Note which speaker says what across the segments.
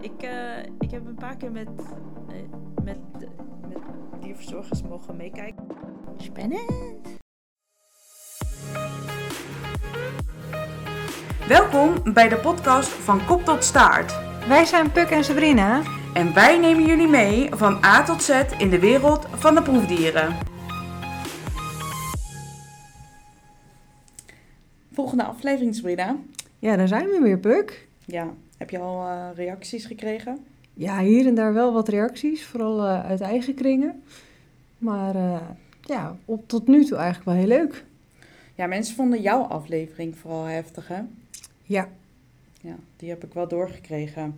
Speaker 1: Ik, uh, ik heb een paar keer met, uh, met, met dierverzorgers mogen meekijken.
Speaker 2: Spannend.
Speaker 3: Welkom bij de podcast van Kop tot Staart.
Speaker 2: Wij zijn Puk en Sabrina.
Speaker 3: En wij nemen jullie mee van A tot Z in de wereld van de proefdieren. Volgende aflevering, Sabrina.
Speaker 2: Ja, daar zijn we weer, Puk.
Speaker 3: Ja, heb je al uh, reacties gekregen?
Speaker 2: Ja, hier en daar wel wat reacties, vooral uh, uit eigen kringen. Maar uh, ja, op, tot nu toe eigenlijk wel heel leuk.
Speaker 3: Ja, mensen vonden jouw aflevering vooral heftig, hè?
Speaker 2: Ja.
Speaker 3: Ja, die heb ik wel doorgekregen.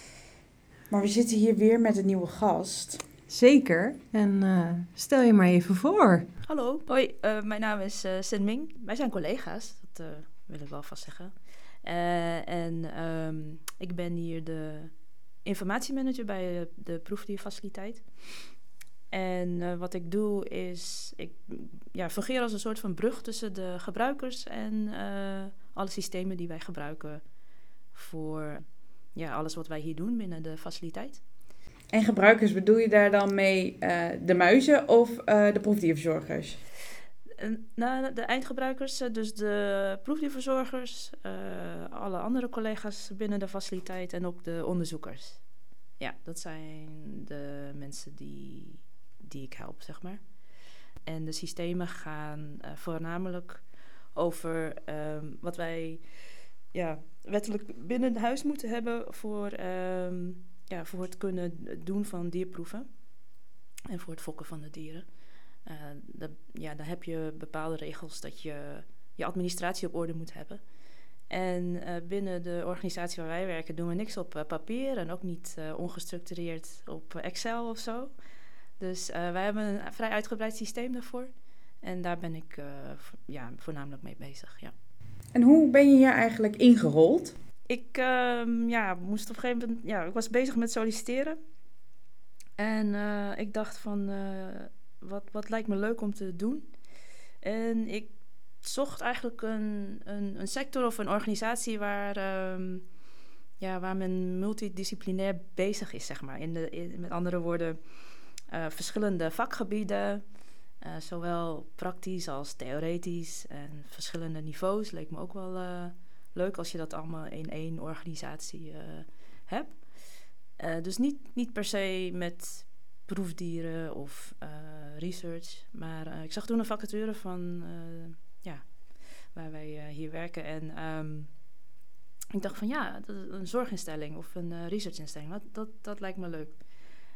Speaker 3: maar we zitten hier weer met een nieuwe gast.
Speaker 2: Zeker. En stel je maar even voor.
Speaker 1: Hallo, hoi. mijn naam is uh, Sin Ming. Wij zijn collega's, dat wil ik wel vast zeggen. Uh, en um, ik ben hier de informatiemanager bij de proefdierfaciliteit. En uh, wat ik doe is, ik ja, fungeer als een soort van brug tussen de gebruikers en alle systemen die wij gebruiken voor ja, alles wat wij hier doen binnen de faciliteit.
Speaker 3: En gebruikers, bedoel je daar dan mee de muizen of de proefdierverzorgers?
Speaker 1: Nou, de eindgebruikers, dus de proefdierverzorgers, uh, alle andere collega's binnen de faciliteit en ook de onderzoekers. Ja, dat zijn de mensen die, die ik help, zeg maar. En de systemen gaan uh, voornamelijk over um, wat wij ja, wettelijk binnen het huis moeten hebben voor, um, ja, voor het kunnen doen van dierproeven en voor het fokken van de dieren. Uh, dat, ja, dan heb je bepaalde regels dat je je administratie op orde moet hebben. En uh, binnen de organisatie waar wij werken doen we niks op uh, papier en ook niet ongestructureerd op Excel of zo. Dus wij hebben een vrij uitgebreid systeem daarvoor. En daar ben ik ja, voornamelijk mee bezig. Ja.
Speaker 3: En hoe ben je hier eigenlijk ingerold?
Speaker 1: Ik um, ja, moest op een gegeven moment. Ja, ik was bezig met solliciteren. En ik dacht van wat, wat lijkt me leuk om te doen. En ik zocht eigenlijk een, een, een sector of een organisatie waar, um, ja, waar men multidisciplinair bezig is, zeg maar. In de, in, met andere woorden, uh, verschillende vakgebieden, uh, zowel praktisch als theoretisch en verschillende niveaus. Leek me ook wel uh, leuk als je dat allemaal in één organisatie hebt. dus niet, niet per se met proefdieren of uh, research. Maar uh, ik zag toen een vacature van, uh, ja, waar wij hier werken. En um, ik dacht van ja, dat een zorginstelling of een researchinstelling. Dat, dat, dat lijkt me leuk.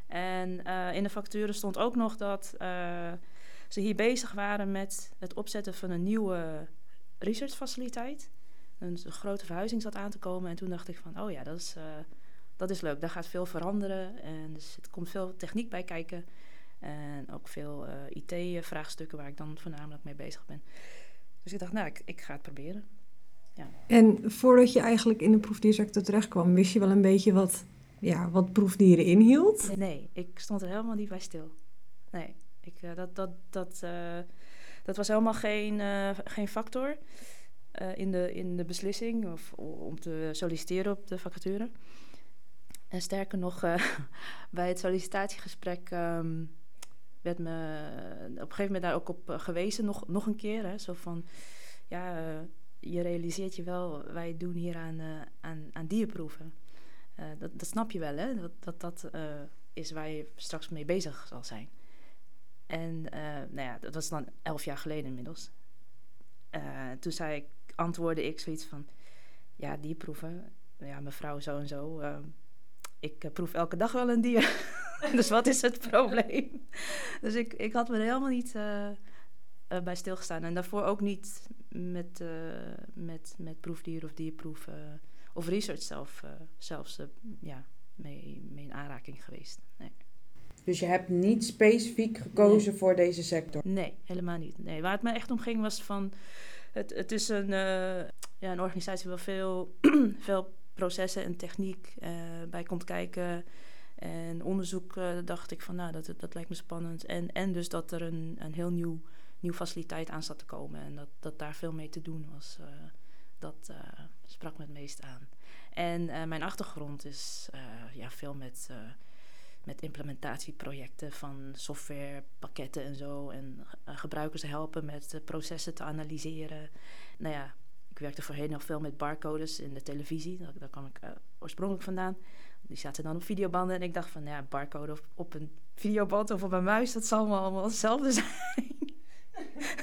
Speaker 1: En in de vacature stond ook nog dat ze hier bezig waren met het opzetten van een nieuwe researchfaciliteit. Een grote verhuizing zat aan te komen. En toen dacht ik van, oh ja, dat is dat is leuk. Daar gaat veel veranderen. En dus er komt veel techniek bij kijken. En ook veel uh, IT-vraagstukken waar ik dan voornamelijk mee bezig ben. Dus ik dacht, nou, ik, ik ga het proberen. Ja.
Speaker 2: En voordat je eigenlijk in de proefdiersector terecht kwam, wist je wel een beetje wat, ja, wat proefdieren inhield?
Speaker 1: Nee, nee, ik stond er helemaal niet bij stil. Nee, ik, uh, dat, dat, dat, uh, dat was helemaal geen, geen factor in, de, in de beslissing of om te solliciteren op de vacature. En sterker nog, uh, bij het sollicitatiegesprek um, werd me op een gegeven moment daar ook op uh, gewezen, nog, nog een keer. Hè, zo van, ja, uh, je realiseert je wel, wij doen hier aan, aan, aan dierproeven. dat, dat snap je wel, hè? Dat dat, dat is waar je straks mee bezig zal zijn. En nou ja, dat was dan elf jaar geleden inmiddels. toen zei ik, antwoordde ik zoiets van, ja, dierproeven, ja, mevrouw zo en zo ehm, ik uh, proef elke dag wel een dier. dus wat is het probleem? dus ik, ik had me er helemaal niet uh, uh, bij stilgestaan. En daarvoor ook niet met, met, met proefdier of dierproef of research zelf, zelfs ja, mee, mee in aanraking geweest. Nee.
Speaker 3: Dus je hebt niet specifiek gekozen nee. voor deze sector?
Speaker 1: Nee, helemaal niet. Nee, waar het me echt om ging was van... Het, het is een, ja, een organisatie waar veel, veel processen en techniek uh, bij komt kijken. En onderzoek uh, dacht ik van, nou, dat, dat lijkt me spannend. En, en dus dat er een, een heel nieuw, nieuw faciliteit aan zat te komen. En dat, dat daar veel mee te doen was. Uh, dat sprak me het meest aan. En eh, mijn achtergrond is eh, ja, veel met, eh, met implementatieprojecten van softwarepakketten en zo. En eh, gebruikers helpen met eh, processen te analyseren. Nou ja, ik werkte voorheen nog veel met barcodes in de televisie. Daar, daar kwam ik eh, oorspronkelijk vandaan. Die zaten dan op videobanden. En ik dacht van, ja, barcode op, een videoband of op een muis, dat zal wel allemaal hetzelfde zijn.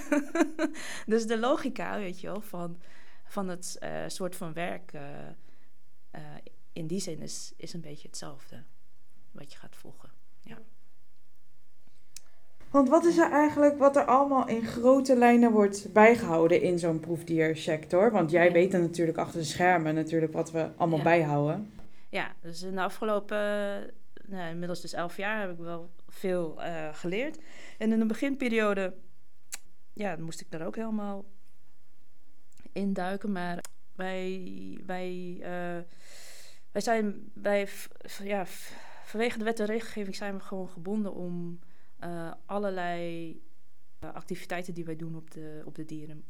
Speaker 1: dus de logica, weet je wel, van, van het eh, soort van werk eh, in die zin is, is een beetje hetzelfde. Wat je gaat volgen.
Speaker 3: Want wat is er eigenlijk wat er allemaal in grote lijnen wordt bijgehouden in zo'n proefdiersector? Want jij weet er natuurlijk achter de schermen natuurlijk wat we allemaal
Speaker 1: Ja.
Speaker 3: bijhouden.
Speaker 1: Ja, dus in de afgelopen, eh, nou, inmiddels dus elf jaar, heb ik wel veel eh, geleerd. En in de beginperiode, ja, moest ik daar ook helemaal induiken. Maar wij, wij, eh, wij zijn, v- ja, vanwege de wet en regelgeving zijn we gewoon gebonden om eh, allerlei eh, activiteiten die wij doen op de, op de dieren,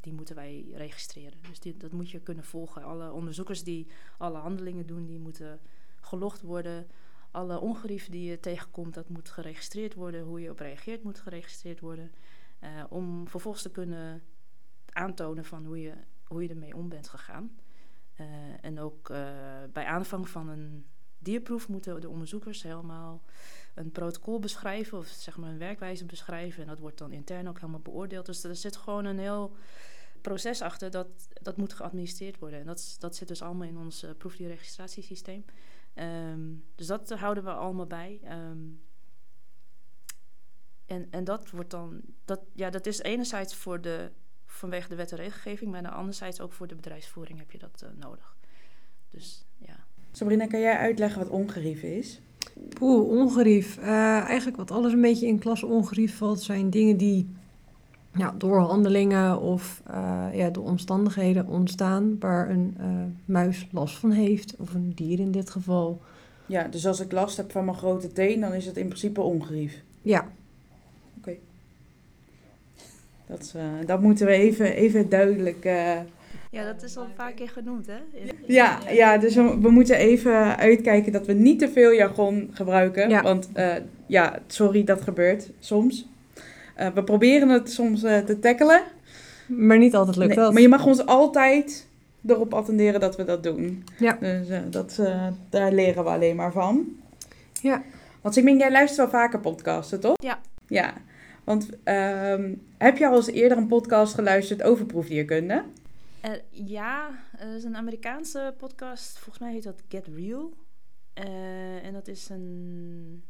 Speaker 1: die moeten wij registreren. Dus dat moet je kunnen volgen. Alle onderzoekers die alle handelingen doen, die moeten gelogd worden. Alle ongerief die je tegenkomt, dat moet geregistreerd worden. Hoe je op reageert, moet geregistreerd worden. Eh, om vervolgens te kunnen aantonen van hoe je, hoe je ermee om bent gegaan. En ook bij aanvang van een dierproef moeten de onderzoekers helemaal een protocol beschrijven, of zeg maar een werkwijze beschrijven. En dat wordt dan intern ook helemaal beoordeeld. Dus er zit gewoon een heel proces achter dat, dat moet geadministreerd worden. En dat, dat zit dus allemaal in ons uh, proefdierregistratiesysteem. Ehm, dus dat houden we allemaal bij. Ehm, en, en dat wordt dan, dat, ja, dat is enerzijds voor de, vanwege de wet en regelgeving, maar anderzijds ook voor de bedrijfsvoering heb je dat uh, nodig. Dus.
Speaker 3: Sabrina, kan jij uitleggen wat ongerief is?
Speaker 2: Poeh, ongerief. Uh, eigenlijk wat alles een beetje in klasse ongerief valt, zijn dingen die ja, door handelingen of uh, ja, door omstandigheden ontstaan waar een uh, muis last van heeft, of een dier in dit geval.
Speaker 3: Ja, dus als ik last heb van mijn grote teen, dan is het in principe ongerief.
Speaker 2: Ja.
Speaker 3: Oké. Okay. Dat, dat moeten we even, even duidelijk.
Speaker 1: Ja, dat is al een paar keer genoemd, hè?
Speaker 3: Ja, ja, dus we, we, moeten even uitkijken dat we niet te veel jargon gebruiken.
Speaker 2: Ja.
Speaker 3: Want uh, ja, sorry, dat gebeurt soms. Uh, we proberen het soms uh, te tackelen.
Speaker 2: Maar niet altijd lukt
Speaker 3: nee,
Speaker 2: dat.
Speaker 3: Maar je mag ons altijd erop attenderen dat we dat doen.
Speaker 2: Ja.
Speaker 3: Dus uh, dat, daar leren we alleen maar van.
Speaker 2: Ja.
Speaker 3: Want Sigming, jij luistert wel vaker podcasten, toch?
Speaker 1: Ja.
Speaker 3: Ja. Want um, heb je al eens eerder een podcast geluisterd over proefdierkunde?
Speaker 1: Uh, ja, er is een Amerikaanse podcast. Volgens mij heet dat Get Real. Uh, en dat is een.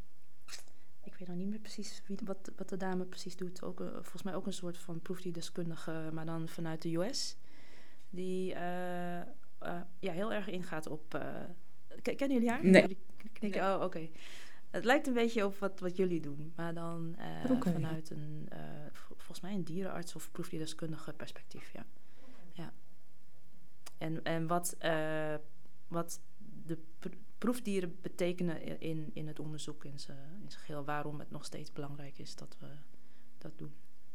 Speaker 1: Ik weet nog niet meer precies wie, wat, wat de dame precies doet. Ook, uh, volgens mij ook een soort van proefdierdeskundige, maar dan vanuit de US. Die ja, heel erg ingaat op. kennen jullie haar?
Speaker 3: Nee.
Speaker 1: Jullie knikken? Oh, oké. Okay. Het lijkt een beetje op wat, wat jullie doen, maar dan okay. vanuit een, volgens mij een dierenarts of proefdierdeskundige perspectief. Ja. En, en wat, uh, wat de pr proefdieren betekenen in, in het onderzoek in zijn geheel. Waarom het nog steeds belangrijk is dat we dat doen.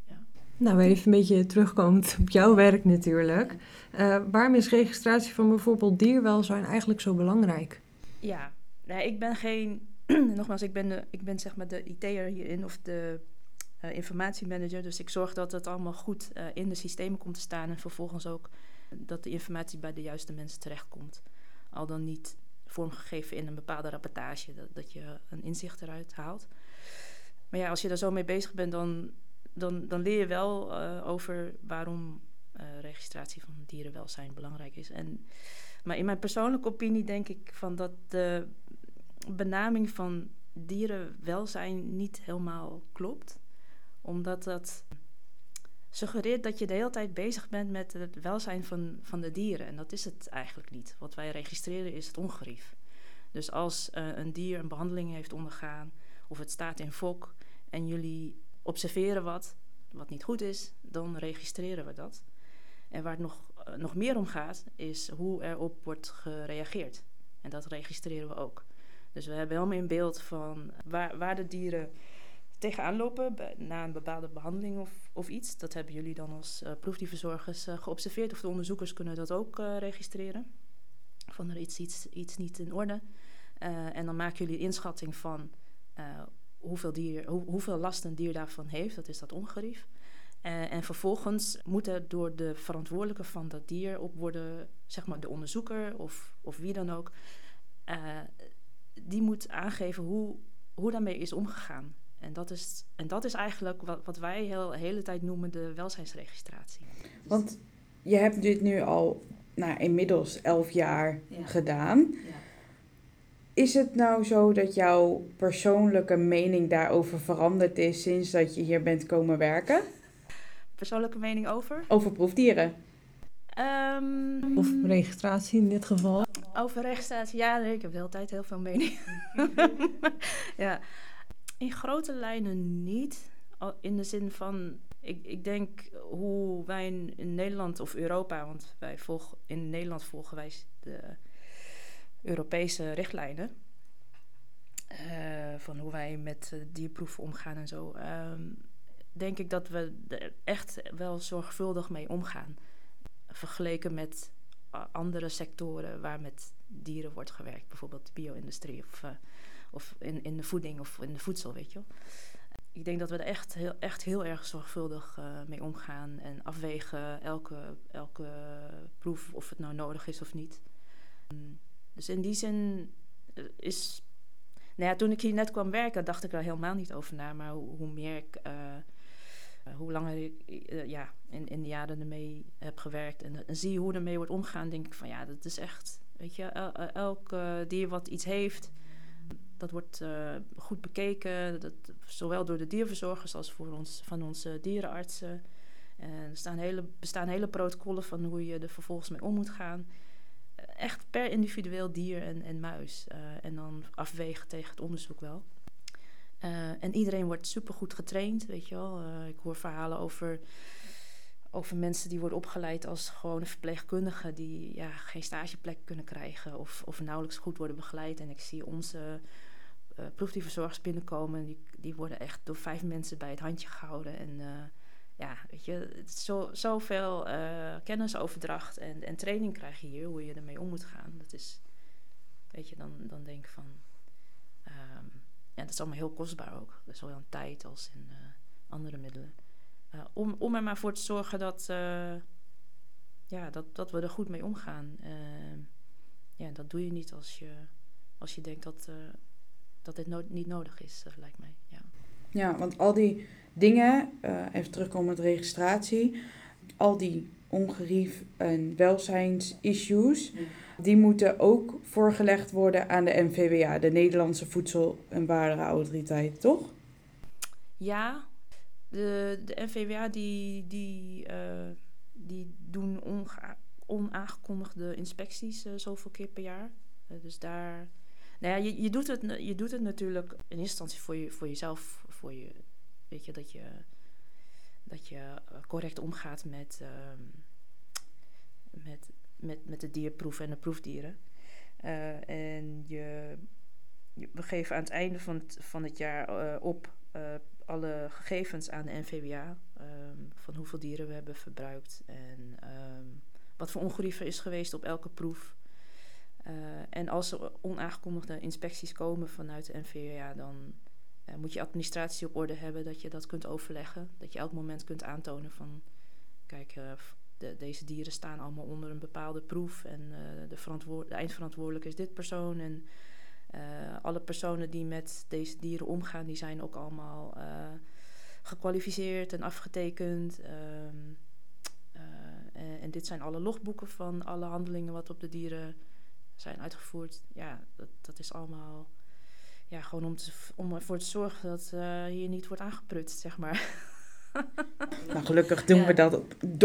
Speaker 1: Ja.
Speaker 2: Nou, even een beetje terugkomend op jouw werk natuurlijk. Uh, waarom is registratie van bijvoorbeeld dierwelzijn eigenlijk zo belangrijk?
Speaker 1: Ja, nou, ik ben geen... nogmaals, ik ben, de, ik ben zeg maar de IT'er hierin of de uh, informatiemanager. Dus ik zorg dat het allemaal goed uh, in de systemen komt te staan. En vervolgens ook dat de informatie bij de juiste mensen terechtkomt. Al dan niet vormgegeven in een bepaalde rapportage, dat, dat je een inzicht eruit haalt. Maar ja, als je daar zo mee bezig bent, dan, dan, dan leer je wel uh, over waarom uh, registratie van dierenwelzijn belangrijk is. En, maar in mijn persoonlijke opinie denk ik van dat de benaming van dierenwelzijn niet helemaal klopt. Omdat dat suggereert dat je de hele tijd bezig bent met het welzijn van, van de dieren. En dat is het eigenlijk niet. Wat wij registreren is het ongerief. Dus als uh, een dier een behandeling heeft ondergaan of het staat in fok en jullie observeren wat, wat niet goed is, dan registreren we dat. En waar het nog, uh, nog meer om gaat, is hoe erop wordt gereageerd. En dat registreren we ook. Dus we hebben helemaal in beeld van waar, waar de dieren tegenaan lopen na een bepaalde behandeling of, of iets. Dat hebben jullie dan als uh, proefdierverzorgers uh, geobserveerd. Of de onderzoekers kunnen dat ook uh, registreren. van er iets, iets, iets niet in orde. En dan maken jullie een inschatting van hoeveel, dier, hoe, hoeveel last een dier daarvan heeft. Dat is dat ongerief. En vervolgens moet er door de verantwoordelijke van dat dier op worden, zeg maar de onderzoeker of, of wie dan ook, die moet aangeven hoe, hoe daarmee is omgegaan. En dat is, en dat is eigenlijk wat, wat wij heel, de hele tijd noemen de welzijnsregistratie.
Speaker 3: Want je hebt dit nu al nou, inmiddels elf jaar ja. gedaan. Ja. Is het nou zo dat jouw persoonlijke mening daarover veranderd is sinds dat je hier bent komen werken?
Speaker 1: Persoonlijke mening over?
Speaker 3: Over proefdieren.
Speaker 1: Um,
Speaker 2: of registratie in dit geval?
Speaker 1: Over registratie, ja, nee, ik heb de hele tijd heel veel mening. ja, in grote lijnen niet. In de zin van, ik, ik denk hoe wij in, Nederland of Europa, want wij volgen, in Nederland volgen wij de Europese richtlijnen. Uh, van hoe wij met uh, dierproeven omgaan en zo. Uh, denk ik dat we er echt wel zorgvuldig mee omgaan. Vergeleken met andere sectoren waar met dieren wordt gewerkt. Bijvoorbeeld de bio-industrie of, eh, of in, in de voeding of in de voedsel, weet je. Ik denk dat we er echt heel, echt heel erg zorgvuldig uh, mee omgaan en afwegen elke, elke proef of het nou nodig is of niet. Um, dus in die zin eh, is. Nou ja, toen ik hier net kwam werken, dacht ik er helemaal niet over na. Maar hoe, hoe meer ik. Uh, hoe langer ik ja, in, in de jaren ermee heb gewerkt en, zie hoe ermee wordt omgegaan, denk ik van ja, dat is echt. Weet je, el, elk dier wat iets heeft, dat wordt goed bekeken. Dat, zowel door de dierverzorgers als voor ons, van onze dierenartsen. En er staan hele, bestaan hele protocollen van hoe je er vervolgens mee om moet gaan echt per individueel dier en, en muis. Uh, en dan afwegen tegen het onderzoek wel. En iedereen wordt supergoed getraind, weet je wel. Ik hoor verhalen over, over mensen die worden opgeleid als gewone verpleegkundigen... die ja, geen stageplek kunnen krijgen of, of nauwelijks goed worden begeleid. En ik zie onze proefdierverzorgers binnenkomen... Die, die worden echt door vijf mensen bij het handje gehouden... en ja, weet je, zo, zoveel uh, kennisoverdracht en, en training krijg je hier, hoe je ermee om moet gaan. Dat is, weet je, dan, dan denk ik van, um, ja, dat is allemaal heel kostbaar ook. Zowel in tijd als in uh, andere middelen. Uh, om, om er maar voor te zorgen dat, ja, dat, dat we er goed mee omgaan. Ehm, ja, dat doe je niet als je, als je denkt dat, dat dit no niet nodig is, lijkt mij. Ja.
Speaker 3: ja, want al die dingen, uh, even terugkomen met registratie, al die ongerief en welzijnsissues, ja. die moeten ook voorgelegd worden aan de NVWA, de Nederlandse Voedsel- en Warenautoriteit, toch?
Speaker 1: Ja, de, de NVWA die, die, uh, die doen onaangekondigde inspecties uh, zoveel keer per jaar. dus daar. Nou ja, je, je, doet het, je doet het natuurlijk in eerste instantie voor, je, voor jezelf, voor je Weet je, dat je, dat je eh, correct omgaat met, uh, met, met, met de dierproeven en de proefdieren. Uh, en je, we geven aan het einde van het, van het jaar uh, op alle gegevens aan de NVWA. Um, van hoeveel dieren we hebben verbruikt en um, wat voor ongerief er is geweest op elke proef. En als er onaangekondigde inspecties komen vanuit de NVWA, dan uh, moet je administratie op orde hebben, dat je dat kunt overleggen. Dat je elk moment kunt aantonen van, kijk, uh, de, deze dieren staan allemaal onder een bepaalde proef en de, de eindverantwoordelijke is dit persoon. En alle personen die met deze dieren omgaan, die zijn ook allemaal gekwalificeerd en afgetekend. En, en, dit zijn alle logboeken van alle handelingen wat op de dieren zijn uitgevoerd. Ja, dat, dat is allemaal ja, gewoon om, te, om ervoor te zorgen dat uh, hier niet wordt aangeprutst, zeg maar.
Speaker 3: nou, gelukkig doen we dat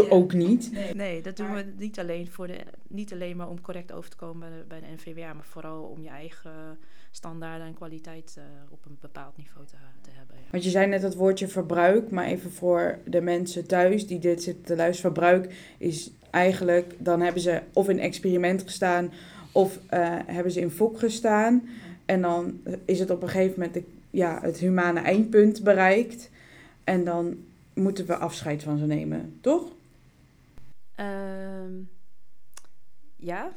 Speaker 3: ook niet.
Speaker 1: Nee, nee, dat doen we niet alleen, voor de, niet alleen maar om correct over te komen bij de, bij de NVWA, maar vooral om je eigen standaarden en kwaliteit uh, op een bepaald niveau te, te hebben. Ja.
Speaker 3: Want je zei net het woordje verbruik, maar even voor de mensen thuis die dit zitten te luisteren. Verbruik is eigenlijk, dan hebben ze of in experiment gestaan of uh, hebben ze in fok gestaan. En dan is het op een gegeven moment de, ja, het humane eindpunt bereikt. En dan moeten we afscheid van ze nemen, toch?
Speaker 1: Um, ja.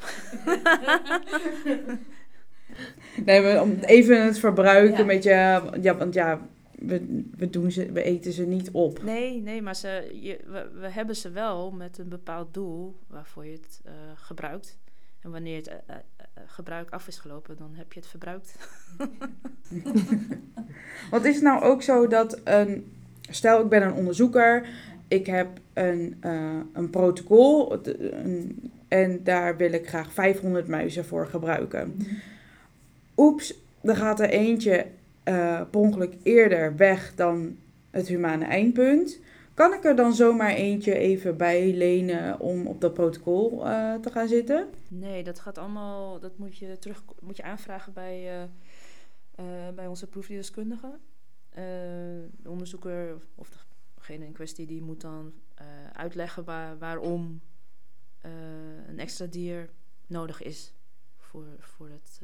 Speaker 3: Nee, om even het verbruik
Speaker 1: Ja.
Speaker 3: een beetje... Ja, want ja, we, we, doen ze, we eten ze niet op.
Speaker 1: Nee, nee, maar ze, je, we, we hebben ze wel met een bepaald doel waarvoor je het eh, gebruikt. En wanneer het eh, eh, eh, gebruik af is gelopen, dan heb je het verbruikt.
Speaker 3: Want is nou ook zo dat een... Stel, ik ben een onderzoeker. Ik heb een, een protocol. en daar wil ik graag 500 muizen voor gebruiken. Oeps, er gaat er eentje per ongeluk eerder weg dan het humane eindpunt. Kan ik er dan zomaar eentje even bij lenen om op dat protocol eh, te gaan zitten?
Speaker 1: Nee, dat gaat allemaal, dat moet je terug moet je aanvragen bij, eh, eh, bij onze proefdierskundige. Eh, de onderzoeker of degene in kwestie die moet dan uitleggen waar, waarom een extra dier nodig is voor, voor, het,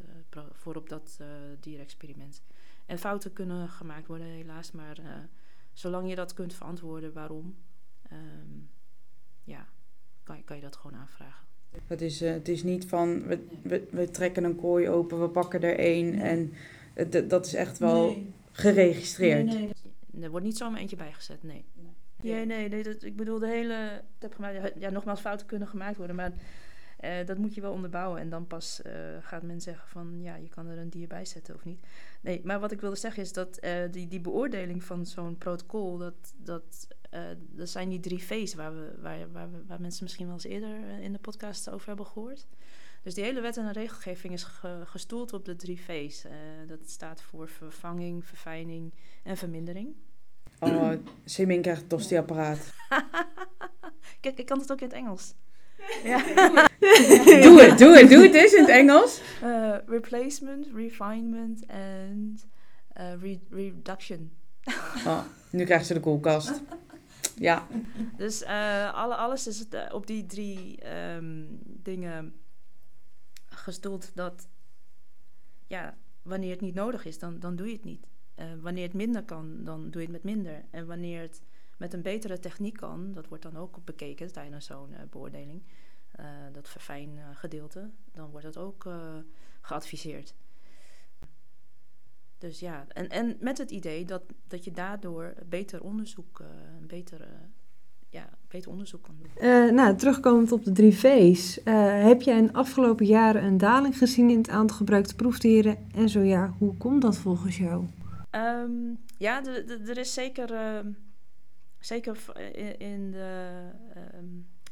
Speaker 1: voor op dat dierexperiment. En fouten kunnen gemaakt worden helaas, maar zolang je dat kunt verantwoorden waarom, ehm, ja, kan, je- kan je dat gewoon aanvragen.
Speaker 3: Het is, eh, het is niet van we, we, we trekken een kooi open, we pakken er één en het- dat is echt wel
Speaker 2: Nee.
Speaker 3: geregistreerd.
Speaker 2: Nee, nee.
Speaker 1: Er wordt niet zomaar eentje bijgezet, nee.
Speaker 2: Nee.
Speaker 1: Nee, nee, nee dat, ik bedoel, de hele... het heb gemaakt, ja, nogmaals, fouten kunnen gemaakt worden, maar eh, dat moet je wel onderbouwen. En dan pas eh, gaat men zeggen van, ja, je kan er een dier bij zetten of niet. Nee, maar wat ik wilde zeggen is dat eh, die, die beoordeling van zo'n protocol, dat, dat, dat zijn die drie V's waar, we, waar, waar, we, waar mensen misschien wel eens eerder in de podcast over hebben gehoord. Dus die hele wet en regelgeving is ge- gestoeld op de drie V's. Dat staat voor vervanging, verfijning en vermindering.
Speaker 3: Oh, Simin krijgt een tosti-apparaat.
Speaker 1: Kijk, ik kan het ook in het Engels. Ja.
Speaker 3: doe het, doe het, doe het eens in het Engels.
Speaker 1: Eh, replacement, refinement en eh, re- reduction.
Speaker 3: Oh, nu krijgt ze de koelkast. Ja,
Speaker 1: Dus eh, alle, alles is op die drie ehm, dingen gestoeld dat ja, wanneer het niet nodig is, dan, dan doe je het niet. Eh, wanneer het minder kan, dan doe je het met minder. En wanneer het met een betere techniek kan, dat wordt dan ook bekeken tijdens zo'n eh, beoordeling, eh, dat verfijn eh, gedeelte, dan wordt dat ook geadviseerd. Dus ja, en, en met het idee dat, dat je daardoor beter onderzoek, een beter, eh, ja, beter onderzoek kan doen.
Speaker 2: Nou, terugkomend op de drie V's. heb jij in de afgelopen jaren een daling gezien in het aantal gebruikte proefdieren? En zo ja, hoe komt dat volgens jou?
Speaker 1: Ehm, ja, er is zeker, ehm, zeker v- in, in de, ehm,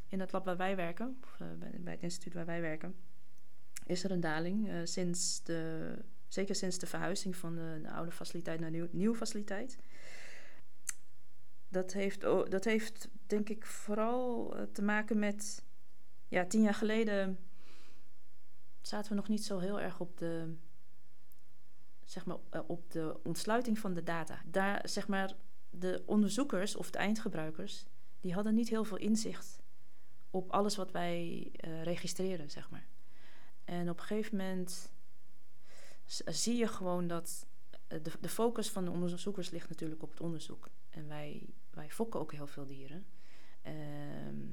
Speaker 1: in het lab waar wij werken, eh, bij, het instituut waar wij werken, is er een daling. eh, sinds de, zeker sinds de verhuizing van de, de oude faciliteit naar de nieuw, nieuwe faciliteit. Dat heeft, dat heeft denk ik vooral eh, te maken met, ja, tien jaar geleden zaten we nog niet zo heel erg op de zeg maar, eh, op de ontsluiting van de data. Daar, zeg maar, de onderzoekers of de eindgebruikers, die hadden niet heel veel inzicht op alles wat wij eh, registreren, zeg maar. En op een gegeven moment zie je gewoon dat eh, de, de focus van de onderzoekers ligt natuurlijk op het onderzoek. En wij, wij fokken ook heel veel dieren. Ehm,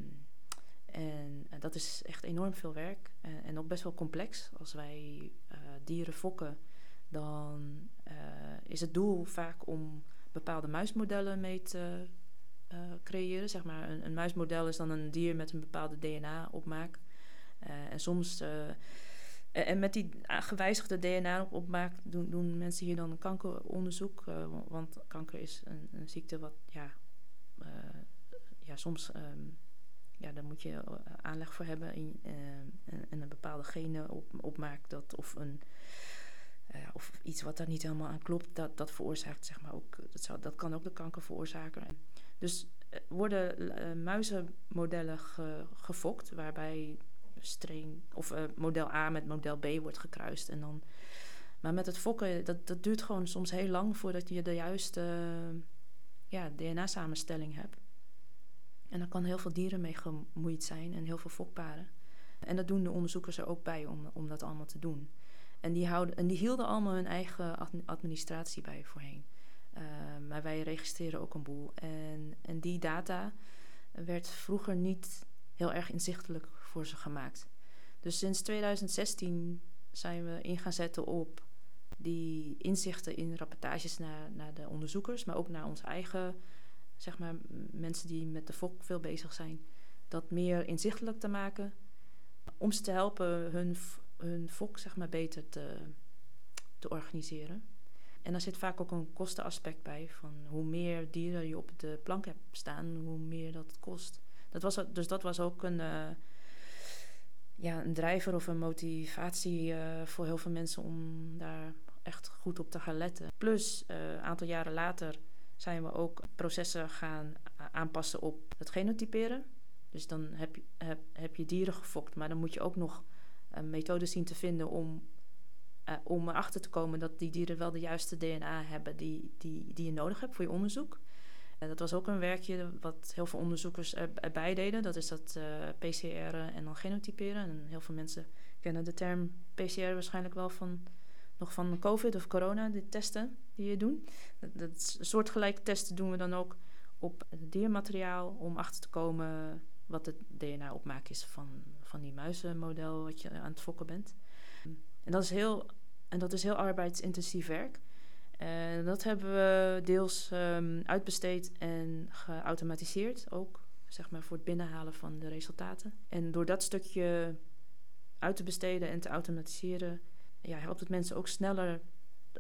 Speaker 1: en dat is echt enorm veel werk eh, en ook best wel complex. Als wij dieren fokken, dan is het doel vaak om bepaalde muismodellen mee te eh, creëren. Zeg maar, een, een muismodel is dan een dier met een bepaalde DNA-opmaak. Eh, en soms. eh, en met die gewijzigde DNA-opmaak doen, doen mensen hier dan kankeronderzoek. wa- want kanker is een, een ziekte wat ja, ja soms. ehm, ja, daar moet je aanleg voor hebben in, en, en een bepaalde genen op, opmaak dat of een eh, of iets wat daar niet helemaal aan klopt, dat, dat veroorzaakt zeg maar ook, dat, zou, dat kan ook de kanker veroorzaken. Dus eh, worden eh, muizenmodellen ge, gefokt, waarbij strain of model A met model B wordt gekruist. En dan, maar met het fokken, dat, dat duurt gewoon soms heel lang voordat je de juiste ja, DNA-samenstelling hebt. En daar kan heel veel dieren mee gemoeid zijn en heel veel fokparen. En dat doen de onderzoekers er ook bij om, om dat allemaal te doen. En die, houden, en die hielden allemaal hun eigen ad- administratie bij voorheen. Uh, maar wij registreren ook een boel. En, en die data werd vroeger niet heel erg inzichtelijk voor ze gemaakt. Dus sinds 2016 zijn we in gaan zetten op die inzichten in rapportages naar, naar de onderzoekers, maar ook naar onze eigen, zeg maar, mensen die met de FOK veel bezig zijn, dat meer inzichtelijk te maken, om ze te helpen hun, hun FOK, zeg maar, beter te, te organiseren. En daar zit vaak ook een kostenaspect bij, van hoe meer dieren je op de plank hebt staan, hoe meer dat kost. Dat was, dus dat was ook een, uh, ja, een drijver of een motivatie uh, voor heel veel mensen om daar echt goed op te gaan letten. Plus, een uh, aantal jaren later zijn we ook processen gaan aanpassen op het genotyperen. Dus dan heb je, heb, heb je dieren gefokt, maar dan moet je ook nog methodes zien te vinden om, uh, om erachter te komen dat die dieren wel de juiste DNA hebben die, die, die je nodig hebt voor je onderzoek. Uh, dat was ook een werkje wat heel veel onderzoekers erbij deden. Dat is dat uh, PCR'en en dan genotyperen. En heel veel mensen kennen de term PCR waarschijnlijk wel van nog van COVID of corona, de testen die je doet. Dat, dat soortgelijke testen doen we dan ook op diermateriaal om achter te komen wat het DNA-opmaak is van, van die muizenmodel wat je aan het fokken bent. En dat is heel, en dat is heel arbeidsintensief werk. En dat hebben we deels um, uitbesteed en geautomatiseerd ook, zeg maar voor het binnenhalen van de resultaten. En door dat stukje uit te besteden en te automatiseren, ja, helpt het mensen ook sneller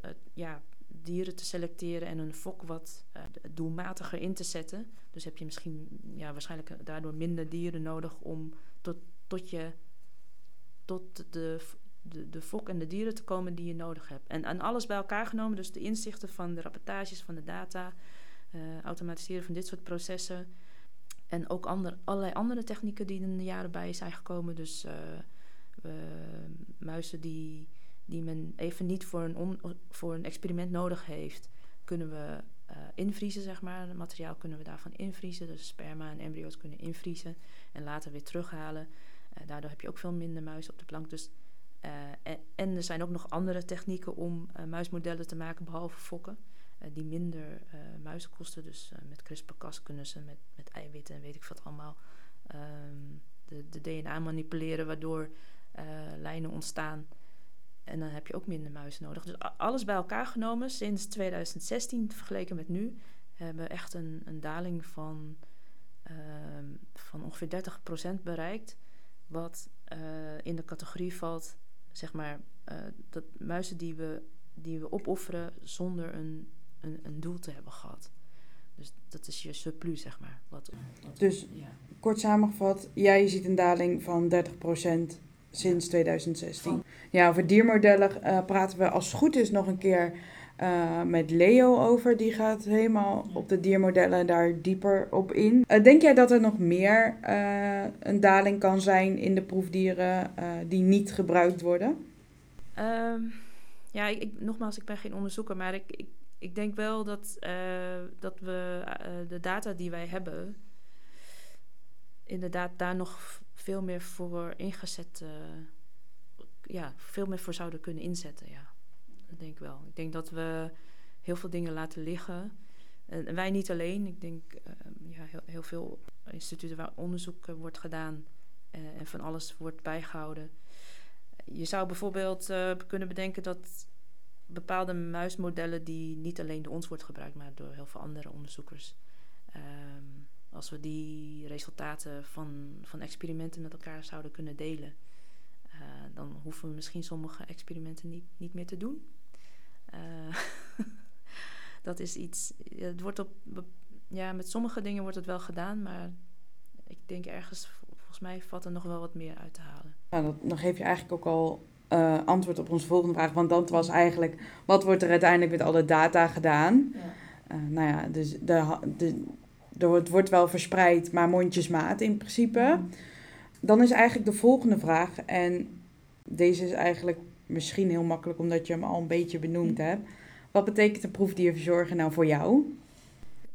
Speaker 1: uh, ja, dieren te selecteren en hun fok wat uh, doelmatiger in te zetten. Dus heb je misschien ja, waarschijnlijk daardoor minder dieren nodig om tot, tot je tot de, de, de fok en de dieren te komen die je nodig hebt. En, en alles bij elkaar genomen, dus de inzichten van de rapportages, van de data, uh, automatiseren van dit soort processen. En ook ander, allerlei andere technieken die in de jaren bij zijn gekomen. Dus uh, muizen die, die men even niet voor een, voor een experiment nodig heeft, kunnen we invriezen, zeg maar. Het materiaal kunnen we daarvan invriezen. Dus sperma en embryo's kunnen invriezen en later weer terughalen. Daardoor heb je ook veel minder muizen op de plank. Dus uh, en, en, er zijn ook nog andere technieken om uh, muismodellen te maken, behalve fokken, die minder muizen kosten. Dus met CRISPR-Cas kunnen ze met, met eiwitten en weet ik wat allemaal um, de, de, DNA manipuleren, waardoor lijnen ontstaan. En dan heb je ook minder muizen nodig. Dus alles bij elkaar genomen, sinds 2016 vergeleken met nu, hebben we echt een, een daling van, ehm, van ongeveer 30% bereikt. Wat in de categorie valt zeg maar, uh, dat muizen die we, die we opofferen zonder een, een, een, doel te hebben gehad. Dus dat is je surplus, zeg maar. Wat,
Speaker 3: wat dus ja. kort samengevat, jij ziet een daling van 30% sinds 2016. Van. Ja, over diermodellen uh, praten we als het goed is nog een keer uh, met Leo over. Die gaat helemaal op de diermodellen daar dieper op in. Uh, denk jij dat er nog meer uh, een daling kan zijn in de proefdieren die niet gebruikt worden?
Speaker 1: Um, ja, ik, ik, nogmaals, ik ben geen onderzoeker, maar ik, ik, ik denk wel dat, dat we de data die wij hebben, inderdaad daar nog veel meer voor ingezet, ja, veel meer voor zouden kunnen inzetten, ja. Dat denk ik wel. Ik denk dat we heel veel dingen laten liggen. En wij niet alleen. Ik denk uh, ja, heel, veel instituten waar onderzoek uh, wordt gedaan uh, en van alles wordt bijgehouden. Je zou bijvoorbeeld uh, kunnen bedenken dat bepaalde muismodellen die niet alleen door ons wordt gebruikt, maar door heel veel andere onderzoekers. Ehm, als we die resultaten van, van experimenten met elkaar zouden kunnen delen, dan hoeven we misschien sommige experimenten niet, niet meer te doen. Uh, dat is iets. Het wordt op. Ja, met sommige dingen wordt het wel gedaan, maar ik denk ergens, volgens mij, valt er nog wel wat meer uit te halen.
Speaker 3: Nou, dat, dan geef je eigenlijk ook al uh, antwoord op onze volgende vraag. Want dat was eigenlijk: wat wordt er uiteindelijk met alle data gedaan? Ja. Uh, nou ja, dus de, de, de, het wordt wel verspreid, maar mondjesmaat in principe. Mm. Dan is eigenlijk de volgende vraag, en deze is eigenlijk misschien heel makkelijk omdat je hem al een beetje benoemd hm. hebt. Wat betekent de proefdierverzorger nou voor jou?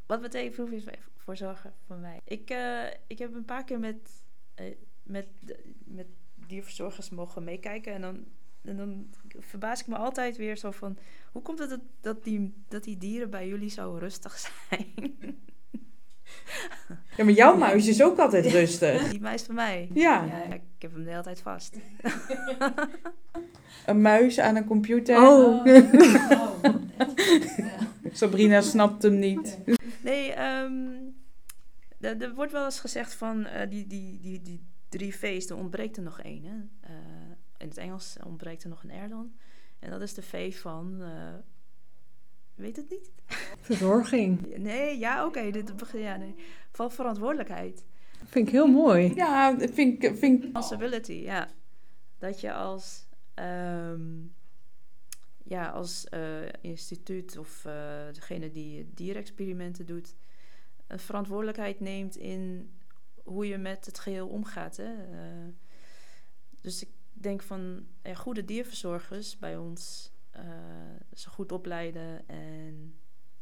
Speaker 1: Wat betekent proefdierverzorger voor mij? Ik, uh, ik heb een paar keer met, uh, met, met dierverzorgers mogen meekijken. En dan, en dan verbaas ik me altijd weer zo van... Hoe komt het dat, dat, die, dat die dieren bij jullie zo rustig zijn?
Speaker 3: Ja, maar jouw muis is ook altijd rustig.
Speaker 1: Die muis van mij.
Speaker 3: Ja,
Speaker 1: Ja, ik heb hem de hele tijd vast.
Speaker 3: een muis aan een computer.
Speaker 2: Oh.
Speaker 3: Sabrina snapt hem niet.
Speaker 1: Nee, ehm, er, er wordt wel eens gezegd van eh, die, die, die, die drie V's, er ontbreekt er nog één. Hè? Eh, in het Engels ontbreekt er nog een R dan. En dat is de V van... eh, weet het niet?
Speaker 2: Verzorging.
Speaker 1: Nee, ja, oké. dit begin ja, nee. Van verantwoordelijkheid.
Speaker 2: Vind ik heel mooi.
Speaker 3: Ja, dat vind ik, vind ik
Speaker 1: Responsibility, ja. Dat je als, ehm, ja, als eh, instituut of eh, degene die dierexperimenten doet, een verantwoordelijkheid neemt in hoe je met het geheel omgaat. Hè? Eh, dus ik denk van ja, goede dierverzorgers bij ons eh, ze goed opleiden en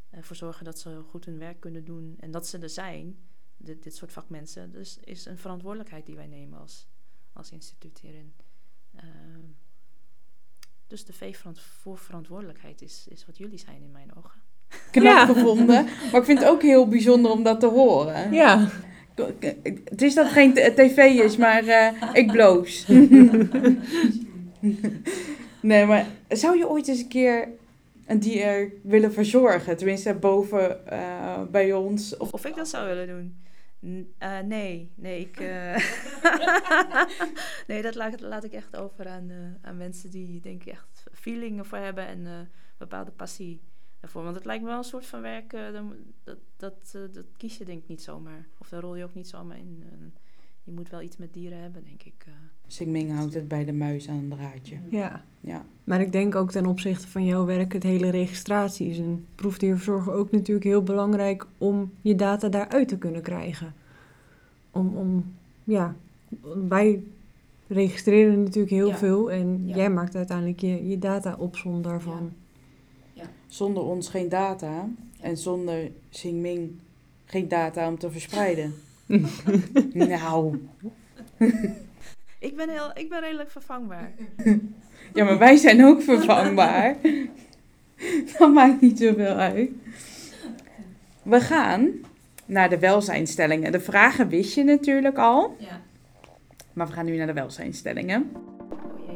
Speaker 1: ervoor zorgen dat ze goed hun werk kunnen doen en dat ze er zijn, dit, dit soort vakmensen. Dus is een verantwoordelijkheid die wij nemen als, als instituut hierin. Ehm, dus de V voor verantwoordelijkheid is, is wat jullie zijn in mijn ogen.
Speaker 3: knap
Speaker 2: Ja.
Speaker 3: gevonden. Maar ik vind het ook heel bijzonder om dat te horen.
Speaker 2: Ja.
Speaker 3: Het is dat het geen tv is, maar eh, ik bloos. nee, maar zou je ooit eens een keer een dier willen verzorgen? Tenminste, boven eh, bij ons. Of,
Speaker 1: Of, ik dat zou willen doen? Eh, nee, nee, ik, eh, nee, dat laat, laat ik echt over aan, aan mensen die denk ik echt feelingen voor hebben en eh, bepaalde passie daarvoor. Want het lijkt me wel een soort van werk, dat, dat, dat kies je denk ik niet zomaar. Of daar rol je ook niet zomaar in. Je moet wel iets met dieren hebben, denk ik.
Speaker 3: Singming houdt het bij de muis aan een draadje.
Speaker 2: Ja.
Speaker 3: Ja.
Speaker 2: Maar ik denk ook ten opzichte van jouw werk, het hele registratie is een proefdierverzorger ook natuurlijk heel belangrijk om je data daaruit te kunnen krijgen. Om, om ja, wij registreren natuurlijk heel
Speaker 1: Ja.
Speaker 2: veel en
Speaker 1: Ja.
Speaker 2: jij maakt uiteindelijk je, je data opsom daarvan.
Speaker 3: Zonder ons geen data en zonder Singming geen data om te verspreiden. nou,
Speaker 1: Ik, ben heel, ik ben redelijk vervangbaar.
Speaker 3: ja, maar wij zijn ook vervangbaar. Dat maakt niet zoveel uit. We gaan naar de welzijnstellingen. De vragen wist je natuurlijk al,
Speaker 1: Ja.
Speaker 3: maar we gaan nu naar de welzijnstellingen.
Speaker 1: Oh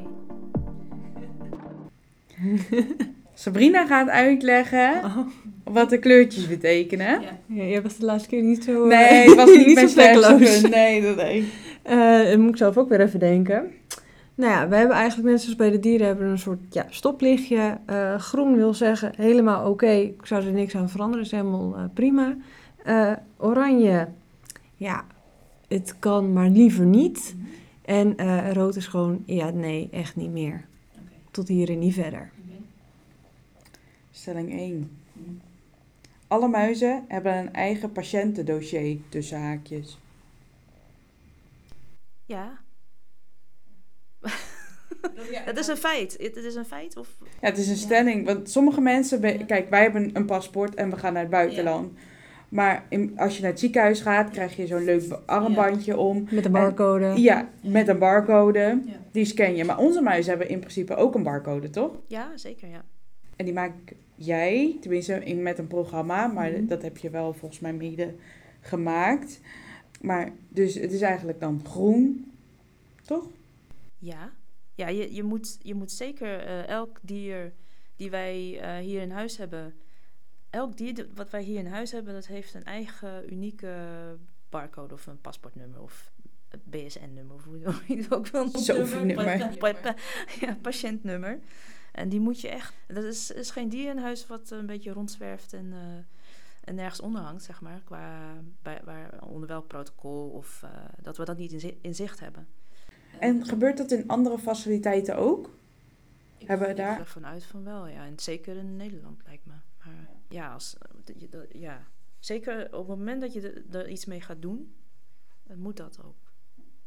Speaker 1: jee.
Speaker 3: Sabrina gaat uitleggen
Speaker 2: Oh.
Speaker 3: wat de kleurtjes betekenen.
Speaker 1: Ja.
Speaker 2: Ja, jij was de laatste keer niet zo...
Speaker 3: Nee,
Speaker 2: eh,
Speaker 3: het was niet,
Speaker 2: niet
Speaker 3: mijn
Speaker 2: zo.
Speaker 3: Nee, dat nee.
Speaker 2: Dat moet ik zelf ook weer even denken. Nou ja, we hebben eigenlijk net zoals bij de dieren hebben een soort ja, stoplichtje. Eh, groen wil zeggen helemaal oké, ik zou er niks aan veranderen, is helemaal eh, prima. Oranje, ja, het kan, maar liever niet. En rood is gewoon, ja, nee, echt niet meer. Tot hier en niet verder.
Speaker 3: Stelling 1. Alle muizen hebben een eigen patiëntendossier tussen haakjes.
Speaker 1: Ja. Dat is een feit. Het het is een feit of...
Speaker 3: Ja, het is een stelling. Want sommige mensen... be- Kijk, wij hebben een paspoort en we gaan naar het buitenland. Maar in- als je naar het ziekenhuis gaat, krijg je zo'n leuk armbandje om.
Speaker 2: Met de barcode.
Speaker 3: Ja, met een barcode.
Speaker 1: Ja.
Speaker 3: Die scan je. Maar onze muizen hebben in principe ook een barcode, toch?
Speaker 1: Ja, zeker, ja.
Speaker 3: En die maak jij, tenminste in, met een programma. Maar
Speaker 2: Mhm.
Speaker 3: dat heb je wel volgens mij mede gemaakt. Maar dus het is eigenlijk dan groen, toch?
Speaker 1: Ja, ja je, je, moet, je moet zeker eh, elk dier die wij eh, hier in huis hebben... Elk dier wat wij hier in huis hebben, dat heeft een eigen unieke barcode of een paspoortnummer of BSN-nummer of hoe je het ook wil noemen. Ja, patiëntnummer. En die moet je echt... Dat is, is geen dier in huis wat een beetje rondzwerft en, eh, en nergens onder hangt, zeg maar. Qua, bij, waar, onder welk protocol of eh, dat we dat niet in, zi- in zicht hebben.
Speaker 3: En gebeurt dat in andere faciliteiten ook? Hebben we
Speaker 1: Ik
Speaker 3: daar...
Speaker 1: ervan uit van wel, ja. En zeker in Nederland, lijkt me. Maar ja, als, ja. zeker op het moment dat je er- iets mee gaat doen, moet dat ook.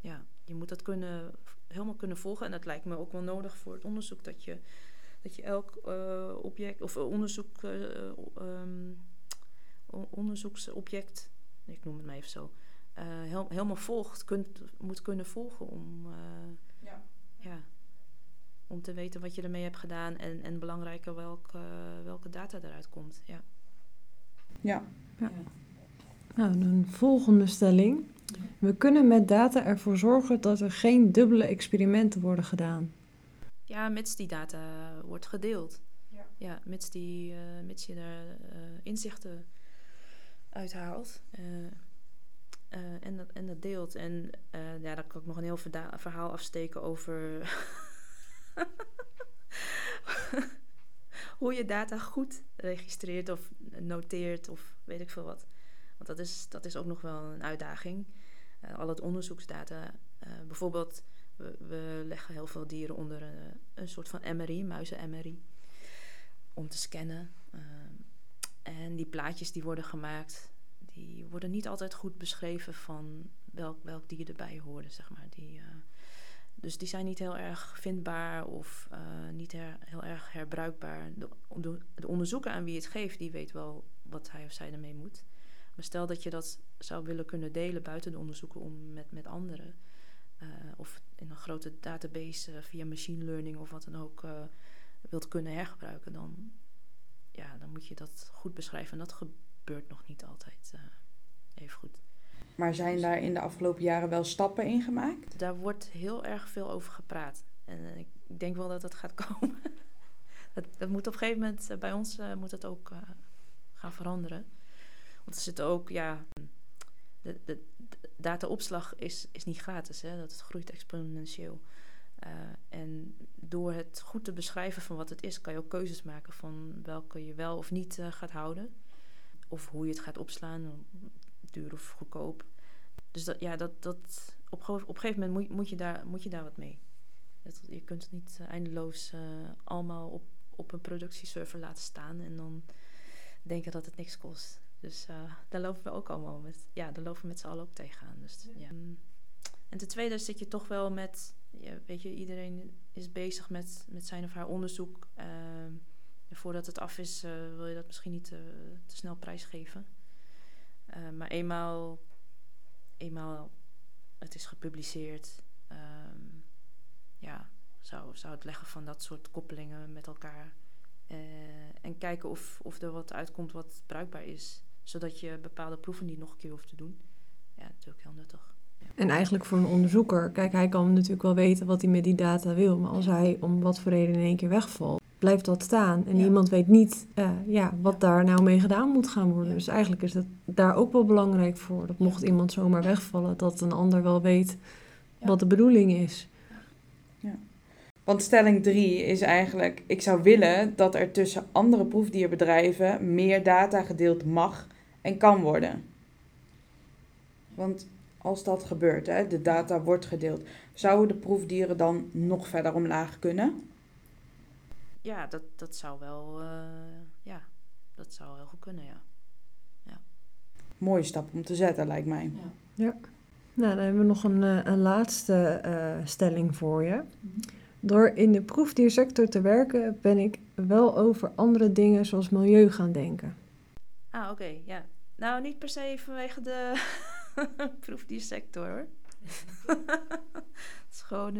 Speaker 1: Ja, je moet dat kunnen, helemaal kunnen volgen. En dat lijkt me ook wel nodig voor het onderzoek. Dat je, dat je elk eh, object, of eh, onderzoek, onderzoeksobject, ik noem het maar even zo, eh, heel- helemaal volgt, kunt, moet kunnen volgen om... eh,
Speaker 3: Ja.
Speaker 1: ja, om te weten wat je ermee hebt gedaan en, en belangrijker welke, welke data eruit komt. Ja.
Speaker 3: Ja.
Speaker 2: Ja. Nou, een volgende stelling. We kunnen met data ervoor zorgen dat er geen dubbele experimenten worden gedaan.
Speaker 1: Ja, mits die data wordt gedeeld.
Speaker 3: Ja.
Speaker 1: Ja, mits, die, eh, mits je er eh, inzichten uithaalt eh, en, dat, en dat deelt. En eh, ja, daar kan ik nog een heel verhaal afsteken over hoe je data goed registreert of noteert of weet ik veel wat. Want dat is, dat is ook nog wel een uitdaging. Al het onderzoeksdata. bijvoorbeeld, we, we leggen heel veel dieren onder een, een soort van MRI, muizen-MRI, om te scannen. En die plaatjes die worden gemaakt, die worden niet altijd goed beschreven van welk, welk dier erbij hoorde, zeg maar. Die, eh, dus die zijn niet heel erg vindbaar of eh, niet heel erg herbruikbaar. De, de, de onderzoeker aan wie het geeft, die weet wel wat hij of zij ermee moet. Maar stel dat je dat zou willen kunnen delen buiten de onderzoeken om met, met anderen. eh, of in een grote database via machine learning of wat dan ook wilt kunnen hergebruiken, dan, ja, dan moet je dat goed beschrijven. En dat gebeurt nog niet altijd eh, even goed.
Speaker 3: Maar zijn daar in de afgelopen jaren wel stappen in gemaakt?
Speaker 1: Daar wordt heel erg veel over gepraat. En eh, ik denk wel dat dat gaat komen. dat, dat moet op een gegeven moment, eh, bij ons moet dat ook gaan veranderen. Want er zit ook, ja, de, de, de dataopslag is, is niet gratis. Hè? Dat groeit exponentieel. Eh, en door het goed te beschrijven van wat het is, kan je ook keuzes maken van welke je wel of niet eh, gaat houden. Of hoe je het gaat opslaan, duur of goedkoop. Dus dat, ja, dat, dat, op, op een gegeven moment moet, moet, je, daar, moet je daar wat mee. Dat, je kunt het niet eh, eindeloos allemaal op, op een productieserver laten staan en dan denken dat het niks kost. Dus daar lopen we ook allemaal met, ja, daar lopen we met z'n allen ook tegenaan. Dus, ja. En ten tweede zit je toch wel met, ja, weet je, iedereen is bezig met, met zijn of haar onderzoek. ehm, voordat het af is, eh, wil je dat misschien niet eh, te snel prijsgeven. Eh, maar eenmaal, eenmaal het is gepubliceerd, ehm, ja, zou, zou het leggen van dat soort koppelingen met elkaar. eh, en kijken of, of er wat uitkomt wat bruikbaar is. Zodat je bepaalde proeven niet nog een keer hoeft te doen. Ja, natuurlijk heel nuttig.
Speaker 2: En eigenlijk voor een onderzoeker, kijk, hij kan natuurlijk wel weten wat hij met die data wil. Maar als hij om wat voor reden in één keer wegvalt, blijft dat staan. En
Speaker 1: Ja.
Speaker 2: iemand weet niet eh, ja, wat
Speaker 1: Ja.
Speaker 2: daar nou mee gedaan moet gaan worden.
Speaker 1: Ja.
Speaker 2: Dus eigenlijk is dat daar ook wel belangrijk voor. Dat mocht iemand zomaar wegvallen, dat een ander wel weet wat de bedoeling is.
Speaker 3: Want stelling 3 is eigenlijk: ik zou willen dat er tussen andere proefdierbedrijven meer data gedeeld mag en kan worden. Want als dat gebeurt, hè, de data wordt gedeeld, zouden de proefdieren dan nog verder omlaag kunnen?
Speaker 1: Ja, dat, dat zou wel, eh, ja, dat zou heel goed kunnen, ja.
Speaker 3: Mooie stap om te zetten, lijkt mij.
Speaker 2: Nou, dan hebben we nog een, eh, een laatste eh, stelling voor je. Door in de proefdiersector te werken ben ik wel over andere dingen zoals milieu gaan denken.
Speaker 1: Ah, oké, ja. Nou, niet per se vanwege de proefdiersector, hoor. Het is gewoon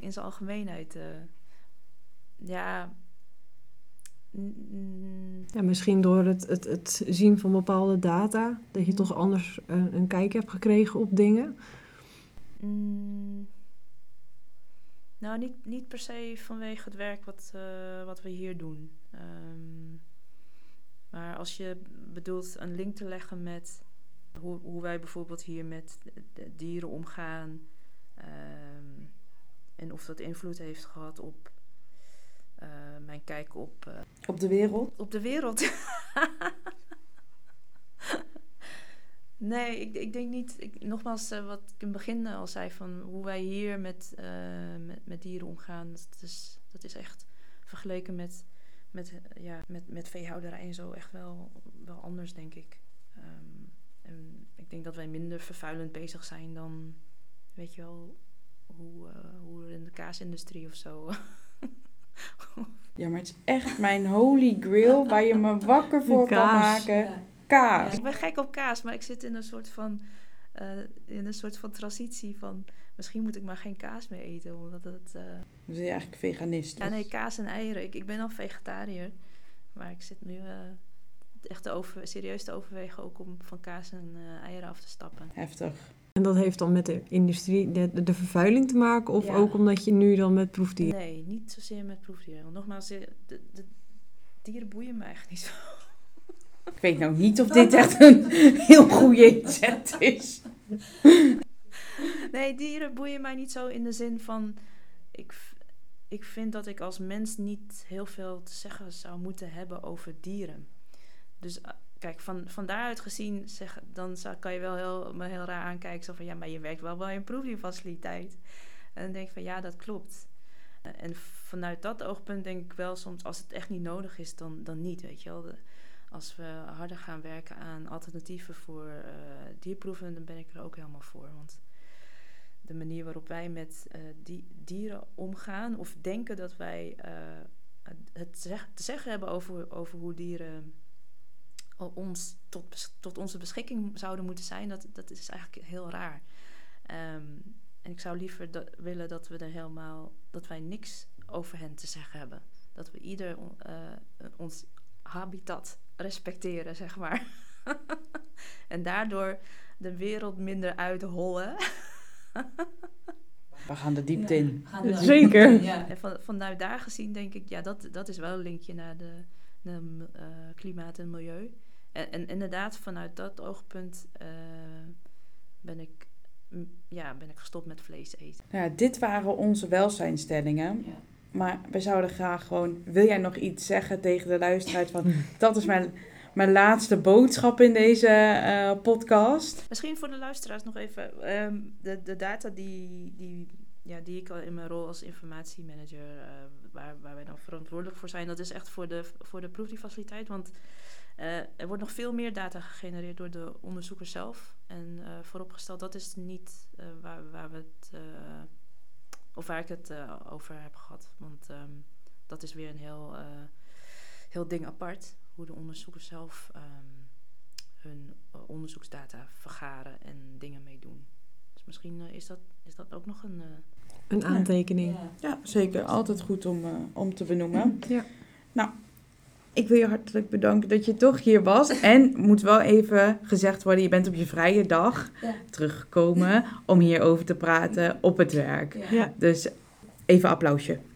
Speaker 1: in zijn algemeenheid. eh, ja.
Speaker 2: Ja, misschien door het, het, het zien van bepaalde data, dat je toch anders een, een kijk hebt gekregen op dingen.
Speaker 1: mm, nou, niet, niet per se vanwege het werk wat, eh, wat we hier doen. Ehm, maar als je bedoelt een link te leggen met hoe, hoe wij bijvoorbeeld hier met de dieren omgaan. ehm, en of dat invloed heeft gehad op eh, mijn kijk op, eh,
Speaker 3: Op de wereld?
Speaker 1: op de wereld. nee, ik, ik denk niet. Ik, nogmaals, eh, wat ik in het begin al zei van hoe wij hier met, met, met dieren omgaan. Dat is, dat is echt vergeleken met, met, ja, met, met veehouderij en zo echt wel, wel anders, denk ik. Ik denk dat wij minder vervuilend bezig zijn dan, weet je wel, hoe, eh, hoe in de kaasindustrie of zo.
Speaker 3: Ja, maar het is echt mijn holy grail waar je me wakker voor kan maken.
Speaker 1: Ja,
Speaker 3: Kaas.
Speaker 1: ik ben gek op kaas, maar ik zit in een soort van, eh, in een soort van transitie van misschien moet ik maar geen kaas meer eten, omdat het. eh,
Speaker 3: Dan ben je eigenlijk veganist.
Speaker 1: ja, nee, kaas en eieren. Ik, ik ben al vegetariër, maar ik zit nu eh, echt te over, serieus te overwegen ook om van kaas en eh, eieren af te stappen.
Speaker 3: Heftig.
Speaker 2: En dat heeft dan met de industrie, de, de vervuiling te maken? Of
Speaker 1: Ja.
Speaker 2: ook omdat je nu dan met proefdieren...
Speaker 1: Nee, niet zozeer met proefdieren. Want nogmaals, eh, de, de dieren boeien me eigenlijk niet zo.
Speaker 3: Ik weet nou niet of dit echt een heel goede inzet is.
Speaker 1: Nee, dieren boeien mij niet zo in de zin van... Ik, ik vind dat ik als mens niet heel veel te zeggen zou moeten hebben over dieren. Dus eh, kijk, van, van daaruit gezien, zeg, dan kan je wel heel, me heel raar aankijken. Zo van, ja, maar je werkt wel bij een proefdierfaciliteit. En dan denk ik van, ja, dat klopt. Eh, En vanuit dat oogpunt denk ik wel soms, als het echt niet nodig is, dan, dan niet, weet je wel. Als we harder gaan werken aan alternatieven voor eh, dierproeven, dan ben ik er ook helemaal voor. Want de manier waarop wij met eh, die dieren omgaan, of denken dat wij het te zeggen hebben over, over hoe dieren ons tot, tot onze beschikking zouden moeten zijn, dat, dat is eigenlijk heel raar. Ehm, en ik zou liever dat, willen dat we er helemaal, dat wij niks over hen te zeggen hebben. Dat we ieder on- eh, ons habitat respecteren, zeg maar. en daardoor de wereld minder uithollen.
Speaker 3: We gaan de diepte in.
Speaker 2: Zeker.
Speaker 1: Ja. En van, vanuit daar gezien denk ik, ja, dat, dat is wel een linkje naar, de, naar eh, klimaat en milieu. En, en inderdaad, vanuit dat oogpunt eh, ben, ik, ja, ben ik gestopt met vlees eten.
Speaker 3: Nou ja, dit waren onze welzijnstellingen. Maar we zouden graag gewoon... Wil jij nog iets zeggen tegen de luisteraars? Van, dat is mijn, mijn laatste boodschap in deze eh, podcast.
Speaker 1: Misschien voor de luisteraars nog even. ehm, de, de data die, die, ja, die ik al in mijn rol als informatiemanager, eh, waar, waar wij dan verantwoordelijk voor zijn, dat is echt voor de, voor de proefdiefaciliteit. Want eh, er wordt nog veel meer data gegenereerd door de onderzoekers zelf. En eh, vooropgesteld, dat is niet waar, waar we het. of waar ik het over heb gehad. Want ehm, dat is weer een heel, heel ding apart. Hoe de onderzoekers zelf ehm, hun onderzoeksdata vergaren en dingen mee doen. Dus misschien is, dat, is dat ook nog een.
Speaker 2: Een aantekening.
Speaker 3: Ja, zeker. Altijd goed om, eh, om te benoemen.
Speaker 2: Ja.
Speaker 3: Nou, ik wil je hartelijk bedanken dat je toch hier was. En moet wel even gezegd worden, je bent op je vrije dag
Speaker 1: Ja.
Speaker 3: teruggekomen om hierover te praten op het werk.
Speaker 2: Ja.
Speaker 3: Dus even applausje.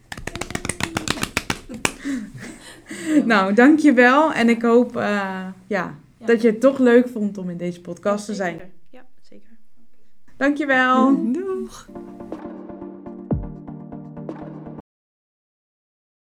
Speaker 3: Nou, dankjewel. En ik hoop eh, ja,
Speaker 1: Ja.
Speaker 3: dat je het toch leuk vond om in deze podcast te zijn.
Speaker 1: zeker. Ja, zeker.
Speaker 3: Dankjewel.
Speaker 2: Doeg!